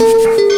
Thank